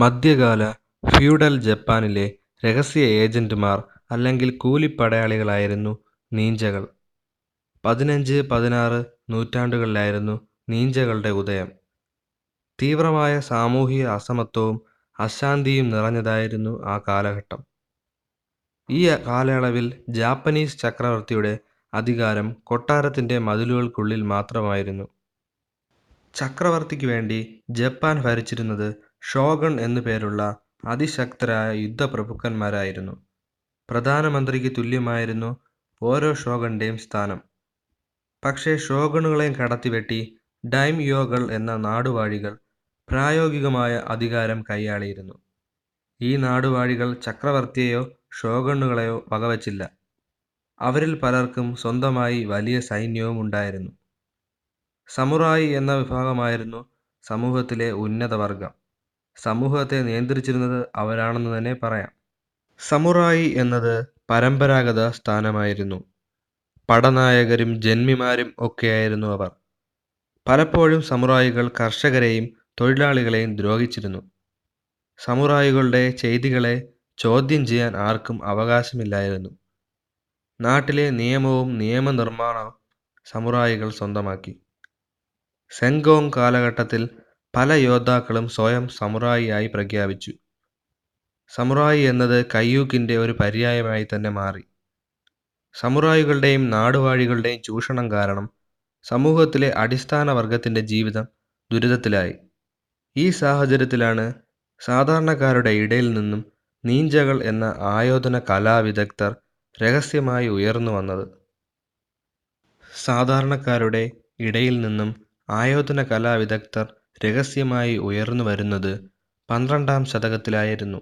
മധ്യകാല ഫ്യൂഡൽ ജപ്പാനിലെ രഹസ്യ ഏജന്റുമാർ അല്ലെങ്കിൽ കൂലിപ്പടയാളികളായിരുന്നു നീഞ്ചകൾ. പതിനഞ്ച്, പതിനാറ് നൂറ്റാണ്ടുകളിലായിരുന്നു നീഞ്ചകളുടെ ഉദയം. തീവ്രമായ സാമൂഹിക അസമത്വവും അശാന്തിയും നിറഞ്ഞതായിരുന്നു ആ കാലഘട്ടം. ഈ കാലയളവിൽ ജാപ്പനീസ് ചക്രവർത്തിയുടെ അധികാരം കൊട്ടാരത്തിന്റെ മതിലുകൾക്കുള്ളിൽ മാത്രമായിരുന്നു. ചക്രവർത്തിക്ക് വേണ്ടി ജപ്പാൻ ഭരിച്ചിരുന്നത് ഷോഗുൻ എന്നു പേരുള്ള അതിശക്തരായ യുദ്ധപ്രഭുക്കന്മാരായിരുന്നു. പ്രധാനമന്ത്രിക്ക് തുല്യമായിരുന്നു ഓരോ ഷോഗന്റെയും സ്ഥാനം. പക്ഷേ ഷോഗണുകളെയും കടത്തിവെട്ടി ഡൈംയോകൾ എന്ന നാടുവാഴികൾ പ്രായോഗികമായ അധികാരം കൈയാളിയിരുന്നു. ഈ നാടുവാഴികൾ ചക്രവർത്തിയെയോ ഷോഗണ്ണുകളെയോ വകവച്ചില്ല. അവരിൽ പലർക്കും സ്വന്തമായി വലിയ സൈന്യവും ഉണ്ടായിരുന്നു. സമുറായി എന്ന വിഭാഗമായിരുന്നു സമൂഹത്തിലെ ഉന്നതവർഗം. സമൂഹത്തെ നിയന്ത്രിച്ചിരുന്നത് അവരാണെന്ന് തന്നെ പറയാം. സമുറായി എന്നത് പരമ്പരാഗത സ്ഥാനമായിരുന്നു. പടനായകരും ജന്മിമാരും ഒക്കെയായിരുന്നു അവർ. പലപ്പോഴും സമുറായികൾ കർഷകരെയും തൊഴിലാളികളെയും ദ്രോഹിച്ചിരുന്നു. സമുറായികളുടെ ചെയ്തികളെ ചോദ്യം ചെയ്യാൻ ആർക്കും അവകാശമില്ലായിരുന്നു. നാട്ടിലെ നിയമവും നിയമനിർമ്മാണവും സമുറായികൾ സ്വന്തമാക്കി. സെങ്കോങ് കാലഘട്ടത്തിൽ പല യോദ്ധാക്കളും സ്വയം സമുറായിയായി പ്രഖ്യാപിച്ചു. സമുറായി എന്നത് കയ്യൂക്കിന്റെ ഒരു പര്യായമായി തന്നെ മാറി. സമുറായികളുടെയും നാടുവാഴികളുടെയും ചൂഷണം കാരണം സമൂഹത്തിലെ അടിസ്ഥാന വർഗത്തിന്റെ ജീവിതം ദുരിതത്തിലായി. ഈ സാഹചര്യത്തിലാണ് സാധാരണക്കാരുടെ ഇടയിൽ നിന്നും നീഞ്ചകൾ എന്ന ആയോധന കലാവിദഗ്ധർ രഹസ്യമായി ഉയർന്നു വന്നത് സാധാരണക്കാരുടെ ഇടയിൽ നിന്നും ആയോധന കലാവിദഗ്ധർ രഹസ്യമായി ഉയർന്നുവരുന്നത് പന്ത്രണ്ടാം ശതകത്തിലായിരുന്നു.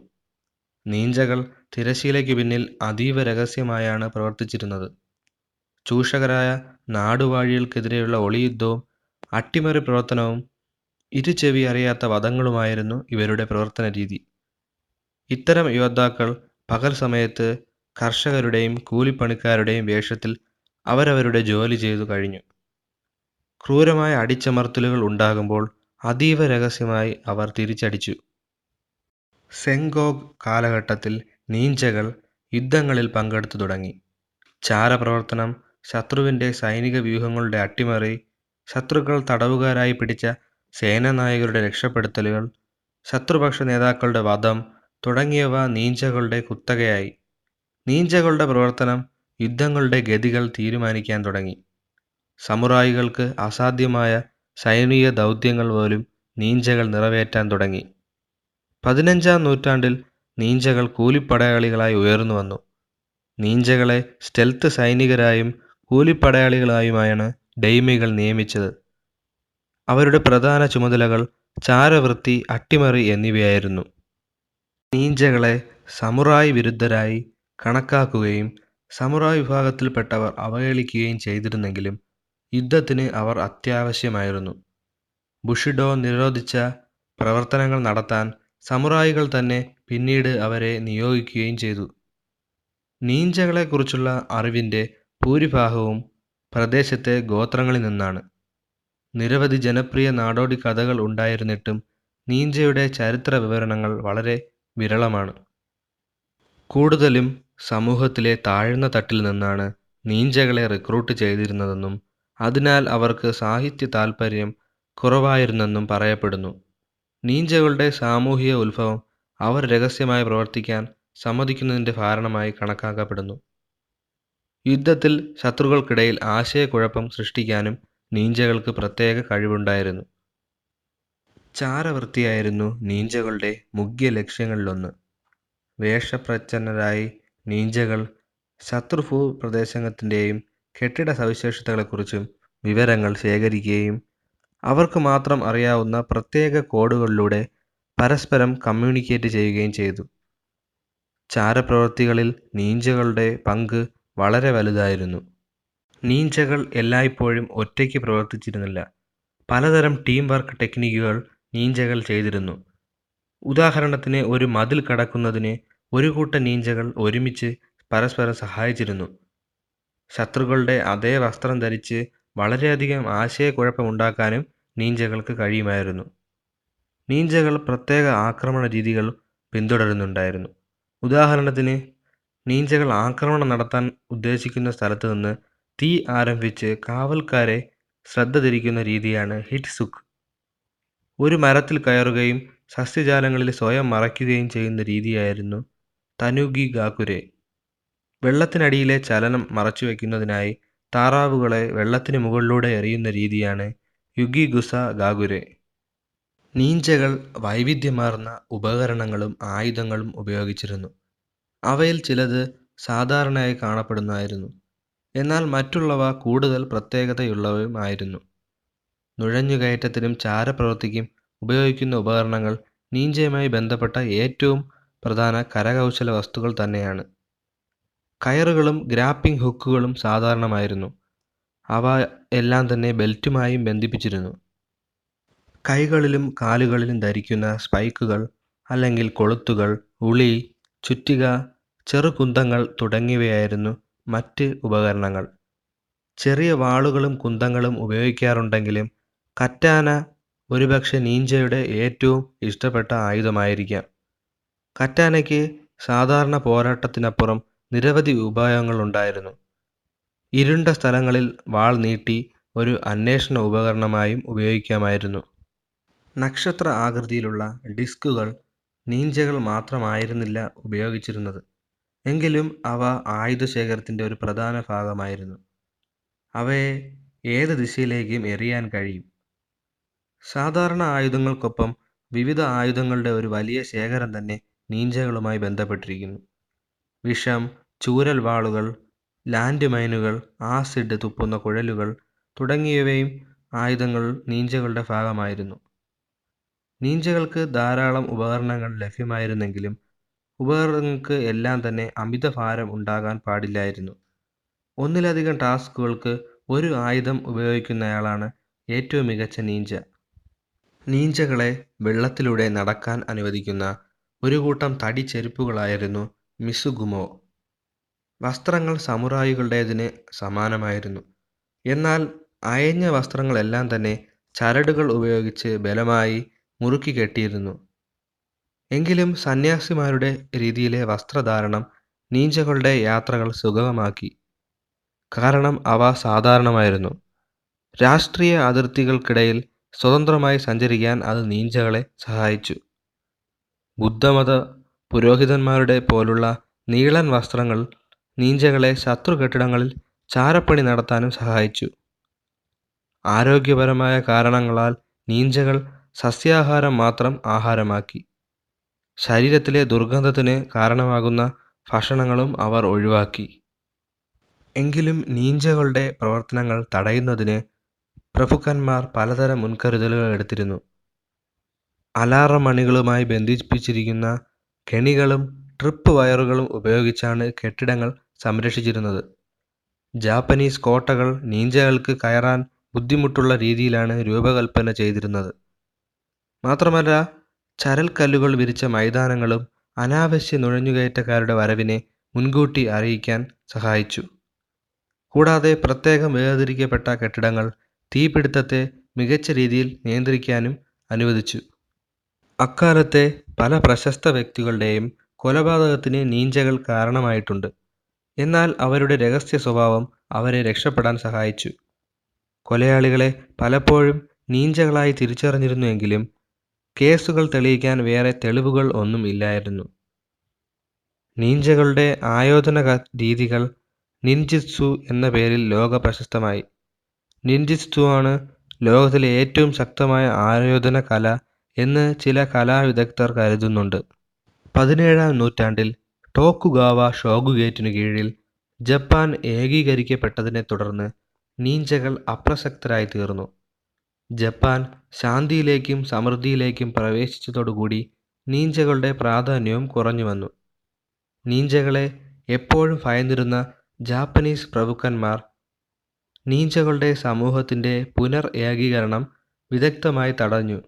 നീഞ്ചകൾ തിരശീലയ്ക്ക് പിന്നിൽ അതീവ രഹസ്യമായാണ് പ്രവർത്തിച്ചിരുന്നത്. ചൂഷകരായ നാടുവാഴികൾക്കെതിരെയുള്ള ഒളിയുദ്ധവും അട്ടിമറി പ്രവർത്തനവും ഇരുചെവി അറിയാത്ത വധങ്ങളുമായിരുന്നു ഇവരുടെ പ്രവർത്തന രീതി ഇത്തരം യോദ്ധാക്കൾ പകൽ സമയത്ത് കർഷകരുടെയും കൂലിപ്പണിക്കാരുടെയും വേഷത്തിൽ അവരവരുടെ ജോലി ചെയ്തു കഴിഞ്ഞു. ക്രൂരമായ അടിച്ചമർത്തലുകൾ ഉണ്ടാകുമ്പോൾ അതീവ രഹസ്യമായി അവർ തിരിച്ചടിച്ചു. സെങ്കോഗ് കാലഘട്ടത്തിൽ നീഞ്ചകൾ യുദ്ധങ്ങളിൽ പങ്കെടുത്തു തുടങ്ങി. ചാരപ്രവർത്തനം, ശത്രുവിന്റെ സൈനിക വ്യൂഹങ്ങളുടെ അട്ടിമറി, ശത്രുക്കൾ തടവുകാരായി പിടിച്ച സേനാനായകരുടെ രക്ഷപ്പെടുത്തലുകൾ, ശത്രുപക്ഷ നേതാക്കളുടെ വധം തുടങ്ങിയവ നീഞ്ചകളുടെ കുത്തകയായി. നീഞ്ചകളുടെ പ്രവർത്തനം യുദ്ധങ്ങളുടെ ഗതികൾ തീരുമാനിക്കാൻ തുടങ്ങി. സമുറായികൾക്ക് അസാധ്യമായ സൈനിക ദൗത്യങ്ങൾ പോലും നീഞ്ചകൾ നിറവേറ്റാൻ തുടങ്ങി. പതിനഞ്ചാം നൂറ്റാണ്ടിൽ നീഞ്ചകൾ കൂലിപ്പടയാളികളായി ഉയർന്നു വന്നു നീഞ്ചകളെ സ്റ്റെൽത്ത് സൈനികരായും കൂലിപ്പടയാളികളായുമായാണ് ഡെയ്മികൾ നിയമിച്ചത്. അവരുടെ പ്രധാന ചുമതലകൾ ചാരവൃത്തി, അട്ടിമറി എന്നിവയായിരുന്നു. നീഞ്ചകളെ സമുറായി വിരുദ്ധരായി കണക്കാക്കുകയും സമുറായി വിഭാഗത്തിൽപ്പെട്ടവർ അവഹേളിക്കുകയും ചെയ്തിരുന്നെങ്കിലും യുദ്ധത്തിന് അവർ അത്യാവശ്യമായിരുന്നു. ബുഷിഡോ നിരോധിച്ച പ്രവർത്തനങ്ങൾ നടത്താൻ സമുറായികൾ തന്നെ പിന്നീട് അവരെ നിയോഗിക്കുകയും ചെയ്തു. നീഞ്ചകളെക്കുറിച്ചുള്ള അറിവിന്റെ ഭൂരിഭാഗവും പ്രദേശത്തെ ഗോത്രങ്ങളിൽ നിന്നാണ്. നിരവധി ജനപ്രിയ നാടോടി കഥകൾ ഉണ്ടായിരുന്നിട്ടും നീഞ്ചയുടെ ചരിത്ര വിവരണങ്ങൾ വളരെ വിരളമാണ്. കൂടുതലും സമൂഹത്തിലെ താഴ്ന്ന തട്ടിൽ നിന്നാണ് നീഞ്ചകളെ റിക്രൂട്ട് ചെയ്തിരുന്നതെന്നും അതിനാൽ അവർക്ക് സാഹിത്യ താൽപ്പര്യം കുറവായിരുന്നെന്നും പറയപ്പെടുന്നു. നീഞ്ചകളുടെ സാമൂഹിക ഉത്ഭവം അവർ രഹസ്യമായി പ്രവർത്തിക്കാൻ സമ്മതിക്കുന്നതിന്റെ കാരണമായി കണക്കാക്കപ്പെടുന്നു. യുദ്ധത്തിൽ ശത്രുക്കൾക്കിടയിൽ ആശയക്കുഴപ്പം സൃഷ്ടിക്കാനും നീഞ്ചകൾക്ക് പ്രത്യേക കഴിവുണ്ടായിരുന്നു. ചാരവൃത്തിയായിരുന്നു നീഞ്ചകളുടെ മുഖ്യ ലക്ഷ്യങ്ങളിലൊന്ന് വേഷപ്രച്ഛന്നരായി നീഞ്ചകൾ ശത്രുഭൂപ്രദേശത്തിന്റെയും കെട്ടിടസവിശേഷതകളെക്കുറിച്ചും വിവരങ്ങൾ ശേഖരിക്കുകയും അവർക്ക് മാത്രം അറിയാവുന്ന പ്രത്യേക കോഡുകളിലൂടെ പരസ്പരം കമ്മ്യൂണിക്കേറ്റ് ചെയ്യുകയും ചെയ്തു. ചാരപ്രവൃത്തികളിൽ നീഞ്ചകളുടെ പങ്ക് വളരെ വലുതായിരുന്നു. നീഞ്ചകൾ എല്ലായ്പ്പോഴും ഒറ്റയ്ക്ക് പ്രവർത്തിച്ചിരുന്നില്ല. പലതരം ടീം വർക്ക് ടെക്നിക്കുകൾ നീഞ്ചകൾ ചെയ്തിരുന്നു. ഉദാഹരണത്തിന് ഒരു മതിൽ കടക്കുന്നതിന് ഒരു കൂട്ടം നീഞ്ചകൾ ഒരുമിച്ച് പരസ്പരം സഹായിച്ചിരുന്നു. ശത്രുക്കളുടെ അതേ വസ്ത്രം ധരിച്ച് വളരെയധികം ആശയക്കുഴപ്പമുണ്ടാക്കാനും നീഞ്ചകൾക്ക് കഴിയുമായിരുന്നു. നീഞ്ചകൾ പ്രത്യേക ആക്രമണ രീതികൾ പിന്തുടരുന്നുണ്ടായിരുന്നു. ഉദാഹരണത്തിന്, നീഞ്ചകൾ ആക്രമണം നടത്താൻ ഉദ്ദേശിക്കുന്ന സ്ഥലത്ത് നിന്ന് തീ ആരംഭിച്ച് കാവൽക്കാരെ ശ്രദ്ധ തിരിക്കുന്ന രീതിയാണ് ഹിറ്റ്സുക്ക്. ഒരു മരത്തിൽ കയറുകയും സസ്യജാലങ്ങളിൽ സ്വയം മറയ്ക്കുകയും ചെയ്യുന്ന രീതിയായിരുന്നു തനുഗി ഗാക്കുരെ. വെള്ളത്തിനടിയിലെ ചലനം മറച്ചുവെക്കുന്നതിനായി താറാവുകളെ വെള്ളത്തിന് മുകളിലൂടെ എറിയുന്ന രീതിയാണ് യുഗിഗുസ ഗാകുരെ. നീഞ്ചകൾ വൈവിധ്യമാർന്ന ഉപകരണങ്ങളും ആയുധങ്ങളും ഉപയോഗിച്ചിരുന്നു. അവയിൽ ചിലത് സാധാരണയായി കാണപ്പെടുന്നതായിരുന്നു. എന്നാൽ മറ്റുള്ളവ കൂടുതൽ പ്രത്യേകതയുള്ളവയും ആയിരുന്നു. നുഴഞ്ഞുകയറ്റത്തിനും ചാരപ്രവൃത്തിക്കും ഉപയോഗിക്കുന്ന ഉപകരണങ്ങൾ നീഞ്ചയുമായി ബന്ധപ്പെട്ട ഏറ്റവും പ്രധാന കരകൗശല വസ്തുക്കൾ തന്നെയാണ്. കയറുകളും ഗ്രാപ്പിംഗ് ഹുക്കുകളും സാധാരണമായിരുന്നു. അവ എല്ലാം തന്നെ ബെൽറ്റുമായും ബന്ധിപ്പിച്ചിരുന്നു. കൈകളിലും കാലുകളിലും ധരിക്കുന്ന സ്പൈക്കുകൾ അല്ലെങ്കിൽ കൊളുത്തുകൾ, ഉളി, ചുറ്റിക, ചെറുകുന്തങ്ങൾ തുടങ്ങിയവയായിരുന്നു മറ്റ് ഉപകരണങ്ങൾ. ചെറിയ വാളുകളും കുന്തങ്ങളും ഉപയോഗിക്കാറുണ്ടെങ്കിലും കറ്റാന ഒരുപക്ഷെ നീഞ്ചയുടെ ഏറ്റവും ഇഷ്ടപ്പെട്ട ആയുധമായിരിക്കാം. കറ്റാനയ്ക്ക് സാധാരണ പോരാട്ടത്തിനപ്പുറം നിരവധി ഉപായങ്ങളുണ്ടായിരുന്നു ഇരുണ്ട സ്ഥലങ്ങളിൽ വാൾ നീട്ടി ഒരു അന്വേഷണ ഉപകരണമായും ഉപയോഗിക്കാമായിരുന്നു. നക്ഷത്ര ആകൃതിയിലുള്ള ഡിസ്കുകൾ നീഞ്ചകൾ മാത്രമായിരുന്നില്ല ഉപയോഗിച്ചിരുന്നത്. എങ്കിലും അവ ആയുധ ശേഖരത്തിന്റെ ഒരു പ്രധാന ഭാഗമായിരുന്നു. അവയെ ഏത് ദിശയിലേക്കും എറിയാൻ കഴിയും. സാധാരണ ആയുധങ്ങൾക്കൊപ്പം വിവിധ ആയുധങ്ങളുടെ ഒരു വലിയ ശേഖരം തന്നെ നീഞ്ചകളുമായി ബന്ധപ്പെട്ടിരിക്കുന്നു. വിഷം, ചൂരൽവാളുകൾ, ലാൻഡ് മൈനുകൾ, ആസിഡ് തുപ്പുന്ന കുഴലുകൾ തുടങ്ങിയവയും ആയുധങ്ങൾ നീഞ്ചകളുടെ ഭാഗമായിരുന്നു. നീഞ്ചകൾക്ക് ധാരാളം ഉപകരണങ്ങൾ ലഭ്യമായിരുന്നെങ്കിലും ഉപകരണങ്ങൾക്ക് എല്ലാം തന്നെ അമിതഭാരം ഉണ്ടാകാൻ പാടില്ലായിരുന്നു. ഒന്നിലധികം ടാസ്കുകൾക്ക് ഒരു ആയുധം ഉപയോഗിക്കുന്നയാളാണ് ഏറ്റവും മികച്ച നീഞ്ച. നീഞ്ചകളെ വെള്ളത്തിലൂടെ നടക്കാൻ അനുവദിക്കുന്ന ഒരു കൂട്ടം തടി ചെരുപ്പുകളായിരുന്നു മിസുഗുമോ. വസ്ത്രങ്ങൾ സമുറായികളുടേതിന് സമാനമായിരുന്നു. എന്നാൽ അയഞ്ഞ വസ്ത്രങ്ങളെല്ലാം തന്നെ ചരടുകൾ ഉപയോഗിച്ച് ബലമായി മുറുക്കി കെട്ടിയിരുന്നു എങ്കിലും സന്യാസിമാരുടെ രീതിയിലെ വസ്ത്രധാരണം നീഞ്ചകളുടെ യാത്രകൾ സുഗമമാക്കി. കാരണം അവ സാധാരണമായിരുന്നു. രാഷ്ട്രീയ അതിർത്തികൾക്കിടയിൽ സ്വതന്ത്രമായി സഞ്ചരിക്കാൻ അത് നീഞ്ചകളെ സഹായിച്ചു. ബുദ്ധമത പുരോഹിതന്മാരുടെ പോലുള്ള നീളൻ വസ്ത്രങ്ങൾ നീഞ്ചകളെ ശത്രു കെട്ടിടങ്ങളിൽ ചാരപ്പണി നടത്താനും സഹായിച്ചു. ആരോഗ്യപരമായ കാരണങ്ങളാൽ നീഞ്ചകൾ സസ്യാഹാരം മാത്രം ആഹാരമാക്കി. ശരീരത്തിലെ ദുർഗന്ധത്തിന് കാരണമാകുന്ന ഭക്ഷണങ്ങളും അവർ ഒഴിവാക്കി. എങ്കിലും നീഞ്ചകളുടെ പ്രവർത്തനങ്ങൾ തടയുന്നതിന് പ്രഭുക്കന്മാർ പലതരം മുൻകരുതലുകൾ എടുത്തിരുന്നു. അലാറം മണികളുമായി ബന്ധിപ്പിച്ചിരിക്കുന്ന കെണികളും ട്രിപ്പ് വയറുകളും ഉപയോഗിച്ചാണ് കെട്ടിടങ്ങൾ സംരക്ഷിച്ചിരുന്നത്. ജാപ്പനീസ് കോട്ടകൾ നീഞ്ചകൾക്ക് കയറാൻ ബുദ്ധിമുട്ടുള്ള രീതിയിലാണ് രൂപകൽപ്പന ചെയ്തിരുന്നത്. മാത്രമല്ല, ചരൽക്കല്ലുകൾ വിരിച്ച മൈതാനങ്ങളും അനാവശ്യ നുഴഞ്ഞുകയറ്റക്കാരുടെ വരവിനെ മുൻകൂട്ടി അറിയിക്കാൻ സഹായിച്ചു. കൂടാതെ പ്രത്യേകം വേർതിരിക്കപ്പെട്ട കെട്ടിടങ്ങൾ തീപിടുത്തത്തെ മികച്ച രീതിയിൽ നിയന്ത്രിക്കാനും അനുവദിച്ചു. അക്കാലത്തെ പല പ്രശസ്ത വ്യക്തികളുടെയും കൊലപാതകത്തിന് നീഞ്ചകൾ കാരണമായിട്ടുണ്ട്. എന്നാൽ അവരുടെ രഹസ്യ സ്വഭാവം അവരെ രക്ഷപ്പെടാൻ സഹായിച്ചു. കൊലയാളികളെ പലപ്പോഴും നീഞ്ചകളായി തിരിച്ചറിഞ്ഞിരുന്നുവെങ്കിലും കേസുകൾ തെളിയിക്കാൻ വേറെ തെളിവുകൾ ഒന്നും ഇല്ലായിരുന്നു. നീഞ്ചകളുടെ ആയോധന രീതികൾ നിൻജിത്സു എന്ന പേരിൽ ലോക പ്രശസ്തമായി നിൻജിത്സു ആണ് ലോകത്തിലെ ഏറ്റവും ശക്തമായ ആയോധന കല എന്ന് ചില കലാവിദഗ്ധർ കരുതുന്നുണ്ട്. പതിനേഴാം നൂറ്റാണ്ടിൽ ടോക്കുഗാവ ഷോഗുഗേറ്റിനു കീഴിൽ ജപ്പാൻ ഏകീകരിക്കപ്പെട്ടതിനെ തുടർന്ന് നീഞ്ചകൾ അപ്രസക്തരായിത്തീർന്നു. ജപ്പാൻ ശാന്തിയിലേക്കും സമൃദ്ധിയിലേക്കും പ്രവേശിച്ചതോടുകൂടി നീഞ്ചകളുടെ പ്രാധാന്യവും കുറഞ്ഞു വന്നു നീഞ്ചകളെ എപ്പോഴും ഭയന്നിരുന്ന ജാപ്പനീസ് പ്രഭുക്കന്മാർ നീഞ്ചകളുടെ സമൂഹത്തിന്റെ പുനർ ഏകീകരണം വിദഗ്ധമായി തടഞ്ഞു.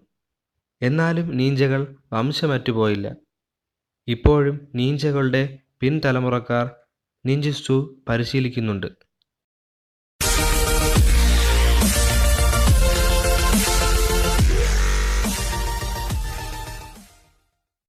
എന്നാലും നീഞ്ചകൾ വംശമറ്റുപോയില്ല. ഇപ്പോഴും നീഞ്ചകളുടെ പിൻതലമുറക്കാർ നിൻജുത്സു പരിശീലിക്കുന്നുണ്ട്.